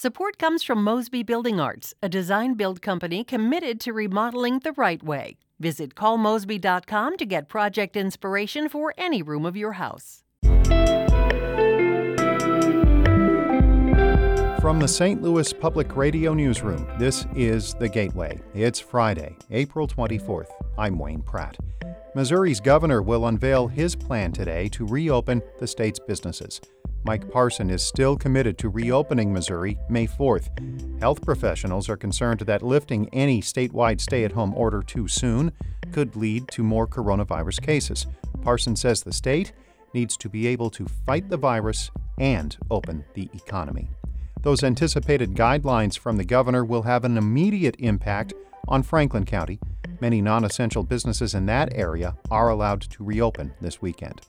Support comes from Mosby Building Arts, a design build company committed to remodeling the right way. Visit callmosby.com to get project inspiration for any room of your house. From the St. Louis Public Radio Newsroom, this is The Gateway. It's Friday, April 24th. I'm Wayne Pratt. Missouri's governor will unveil his plan today to reopen the state's businesses. Mike Parson is still committed to reopening Missouri May 4th. Health professionals are concerned that lifting any statewide stay at home order too soon could lead to more coronavirus cases. Parson says the state needs to be able to fight the virus and open the economy. Those anticipated guidelines from the governor will have an immediate impact on Franklin County. Many non essential businesses in that area are allowed to reopen this weekend.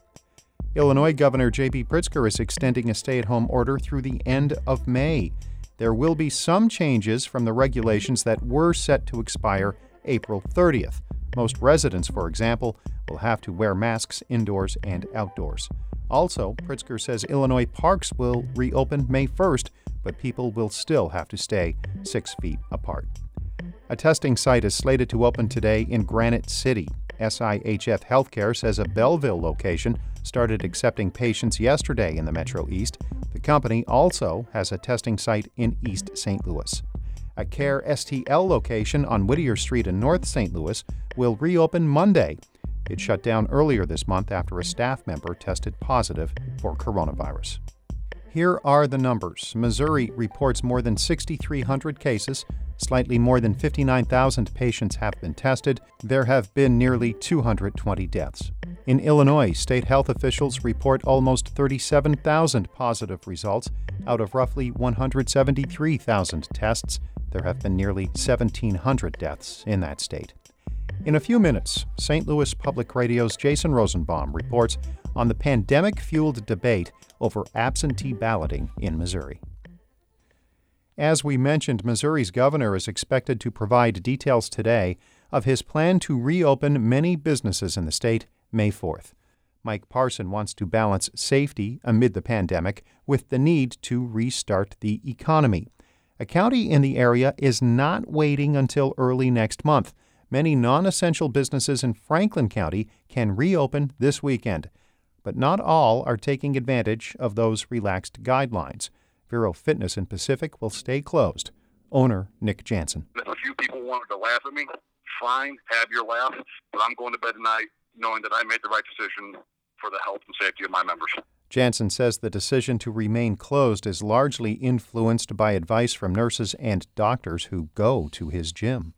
Illinois Governor J.B. Pritzker is extending a stay at home order through the end of May. There will be some changes from the regulations that were set to expire April 30th. Most residents, for example, will have to wear masks indoors and outdoors. Also, Pritzker says Illinois parks will reopen May 1st, but people will still have to stay six feet apart. A testing site is slated to open today in Granite City. SIHF Healthcare says a Belleville location started accepting patients yesterday in the Metro East. The company also has a testing site in East St. Louis. A CARE STL location on Whittier Street in North St. Louis will reopen Monday. It shut down earlier this month after a staff member tested positive for coronavirus. Here are the numbers. Missouri reports more than 6,300 cases. Slightly more than 59,000 patients have been tested. There have been nearly 220 deaths. In Illinois, state health officials report almost 37,000 positive results out of roughly 173,000 tests. There have been nearly 1,700 deaths in that state. In a few minutes, St. Louis Public Radio's Jason Rosenbaum reports on the pandemic fueled debate over absentee balloting in Missouri. As we mentioned, Missouri's governor is expected to provide details today of his plan to reopen many businesses in the state May 4th. Mike Parson wants to balance safety amid the pandemic with the need to restart the economy. A county in the area is not waiting until early next month. Many non essential businesses in Franklin County can reopen this weekend but not all are taking advantage of those relaxed guidelines. Vero Fitness in Pacific will stay closed. Owner Nick Jansen. A few people wanted to laugh at me. Fine, have your laugh, but I'm going to bed tonight knowing that I made the right decision for the health and safety of my members. Jansen says the decision to remain closed is largely influenced by advice from nurses and doctors who go to his gym.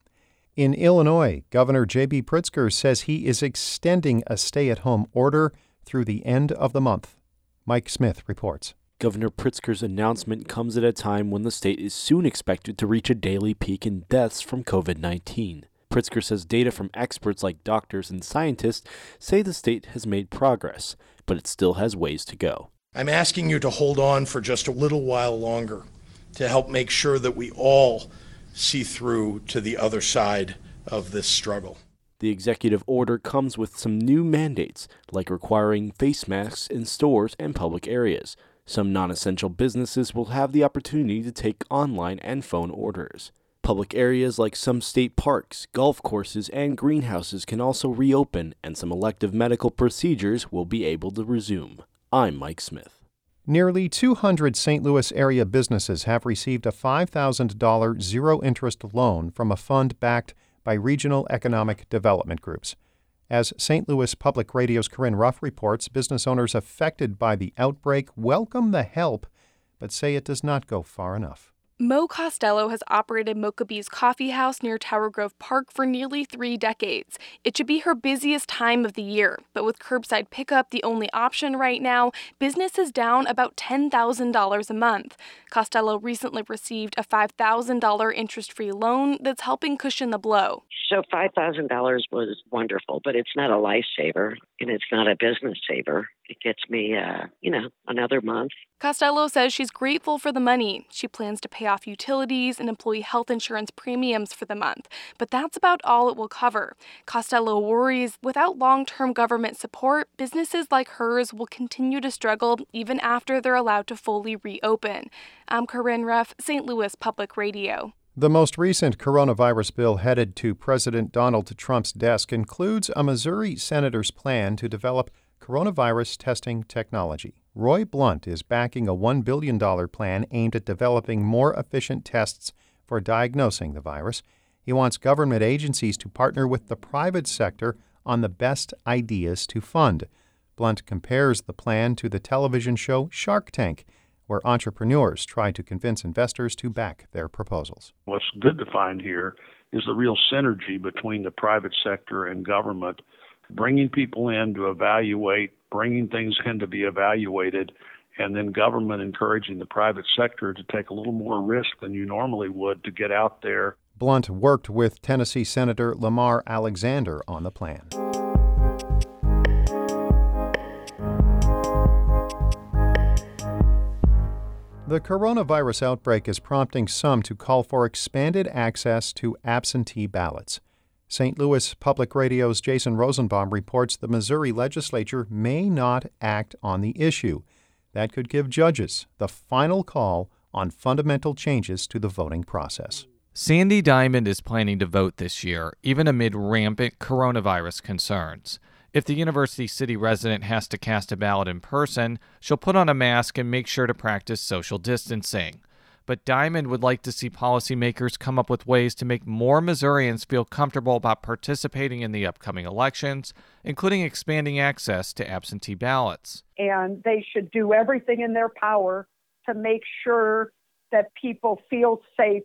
In Illinois, Governor J.B. Pritzker says he is extending a stay at home order through the end of the month. Mike Smith reports. Governor Pritzker's announcement comes at a time when the state is soon expected to reach a daily peak in deaths from COVID 19. Pritzker says data from experts like doctors and scientists say the state has made progress, but it still has ways to go. I'm asking you to hold on for just a little while longer to help make sure that we all see through to the other side of this struggle. The executive order comes with some new mandates, like requiring face masks in stores and public areas. Some non essential businesses will have the opportunity to take online and phone orders. Public areas like some state parks, golf courses, and greenhouses can also reopen, and some elective medical procedures will be able to resume. I'm Mike Smith. Nearly 200 St. Louis area businesses have received a $5,000 zero interest loan from a fund backed by regional economic development groups. As St. Louis Public Radio's Corinne Ruff reports, business owners affected by the outbreak welcome the help, but say it does not go far enough. Mo Costello has operated MoKaBe's Coffee House near Tower Grove Park for nearly three decades. It should be her busiest time of the year, but with curbside pickup the only option right now, business is down about $10,000 a month. Costello recently received a $5,000 interest free loan that's helping cushion the blow. So $5,000 was wonderful, but it's not a lifesaver and it's not a business saver. It gets me, uh, you know, another month. Costello says she's grateful for the money. She plans to pay off utilities and employee health insurance premiums for the month, but that's about all it will cover. Costello worries without long term government support, businesses like hers will continue to struggle even after they're allowed to fully reopen. I'm Corinne Ruff, St. Louis Public Radio. The most recent coronavirus bill headed to President Donald Trump's desk includes a Missouri senator's plan to develop coronavirus testing technology. Roy Blunt is backing a $1 billion plan aimed at developing more efficient tests for diagnosing the virus. He wants government agencies to partner with the private sector on the best ideas to fund. Blunt compares the plan to the television show Shark Tank, where entrepreneurs try to convince investors to back their proposals. What's good to find here is the real synergy between the private sector and government bringing people in to evaluate, bringing things in to be evaluated, and then government encouraging the private sector to take a little more risk than you normally would to get out there. Blunt worked with Tennessee Senator Lamar Alexander on the plan. The coronavirus outbreak is prompting some to call for expanded access to absentee ballots. St. Louis Public Radio's Jason Rosenbaum reports the Missouri legislature may not act on the issue. That could give judges the final call on fundamental changes to the voting process. Sandy Diamond is planning to vote this year, even amid rampant coronavirus concerns. If the University City resident has to cast a ballot in person, she'll put on a mask and make sure to practice social distancing but Diamond would like to see policymakers come up with ways to make more Missourians feel comfortable about participating in the upcoming elections, including expanding access to absentee ballots. And they should do everything in their power to make sure that people feel safe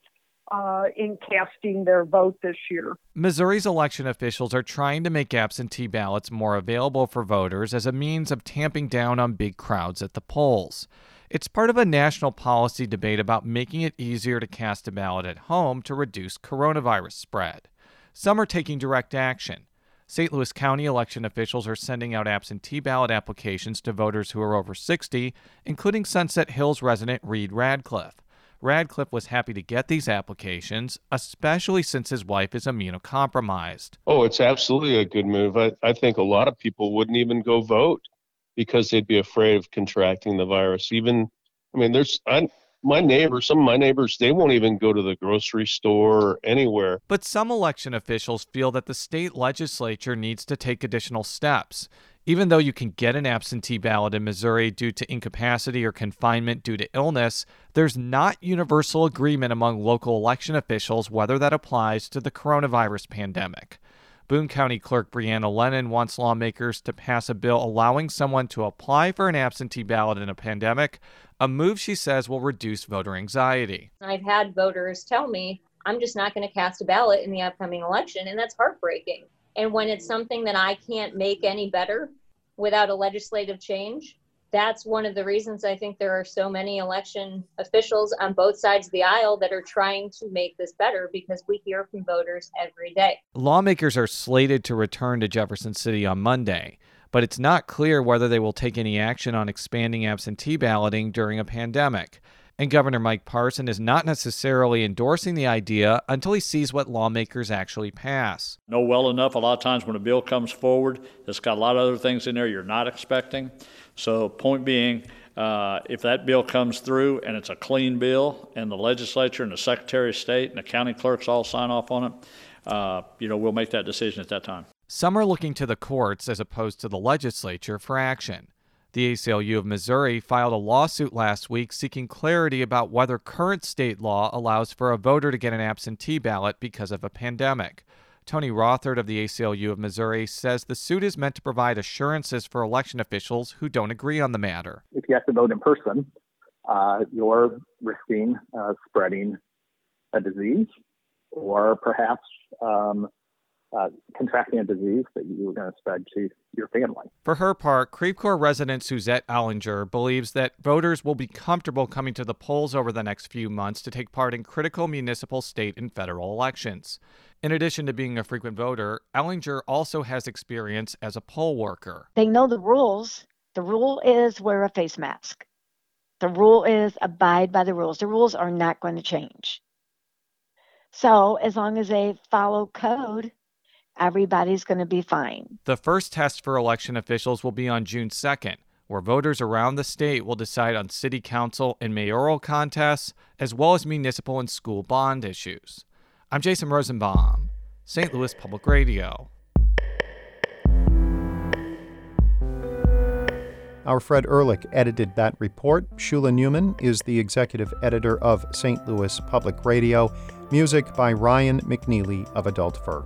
uh, in casting their vote this year. Missouri's election officials are trying to make absentee ballots more available for voters as a means of tamping down on big crowds at the polls. It's part of a national policy debate about making it easier to cast a ballot at home to reduce coronavirus spread. Some are taking direct action. St. Louis County election officials are sending out absentee ballot applications to voters who are over 60, including Sunset Hills resident Reed Radcliffe. Radcliffe was happy to get these applications, especially since his wife is immunocompromised. Oh, it's absolutely a good move. I, I think a lot of people wouldn't even go vote because they'd be afraid of contracting the virus. Even, I mean, there's I, my neighbors, some of my neighbors, they won't even go to the grocery store or anywhere. But some election officials feel that the state legislature needs to take additional steps. Even though you can get an absentee ballot in Missouri due to incapacity or confinement due to illness, there's not universal agreement among local election officials whether that applies to the coronavirus pandemic. Boone County Clerk Brianna Lennon wants lawmakers to pass a bill allowing someone to apply for an absentee ballot in a pandemic, a move she says will reduce voter anxiety. I've had voters tell me, I'm just not going to cast a ballot in the upcoming election, and that's heartbreaking. And when it's something that I can't make any better without a legislative change, that's one of the reasons I think there are so many election officials on both sides of the aisle that are trying to make this better because we hear from voters every day. Lawmakers are slated to return to Jefferson City on Monday, but it's not clear whether they will take any action on expanding absentee balloting during a pandemic. And Governor Mike Parson is not necessarily endorsing the idea until he sees what lawmakers actually pass. Know well enough a lot of times when a bill comes forward, it's got a lot of other things in there you're not expecting. So, point being, uh, if that bill comes through and it's a clean bill, and the legislature and the Secretary of State and the county clerks all sign off on it, uh, you know, we'll make that decision at that time. Some are looking to the courts as opposed to the legislature for action. The ACLU of Missouri filed a lawsuit last week seeking clarity about whether current state law allows for a voter to get an absentee ballot because of a pandemic. Tony Rothert of the ACLU of Missouri says the suit is meant to provide assurances for election officials who don't agree on the matter. If you have to vote in person, uh, you're risking uh, spreading a disease or perhaps um, uh, contracting a disease that you were going to spread to your family. For her part, Creve Coeur resident Suzette Allinger believes that voters will be comfortable coming to the polls over the next few months to take part in critical municipal, state, and federal elections. In addition to being a frequent voter, Allinger also has experience as a poll worker. They know the rules The rule is wear a face mask. The rule is abide by the rules. The rules are not going to change. So, as long as they follow code, everybody's going to be fine. The first test for election officials will be on June 2nd, where voters around the state will decide on city council and mayoral contests, as well as municipal and school bond issues. I'm Jason Rosenbaum, St. Louis Public Radio. Our Fred Ehrlich edited that report. Shula Neuman is the executive editor of St. Louis Public Radio. Music by Ryan McNeely of Adult Fur.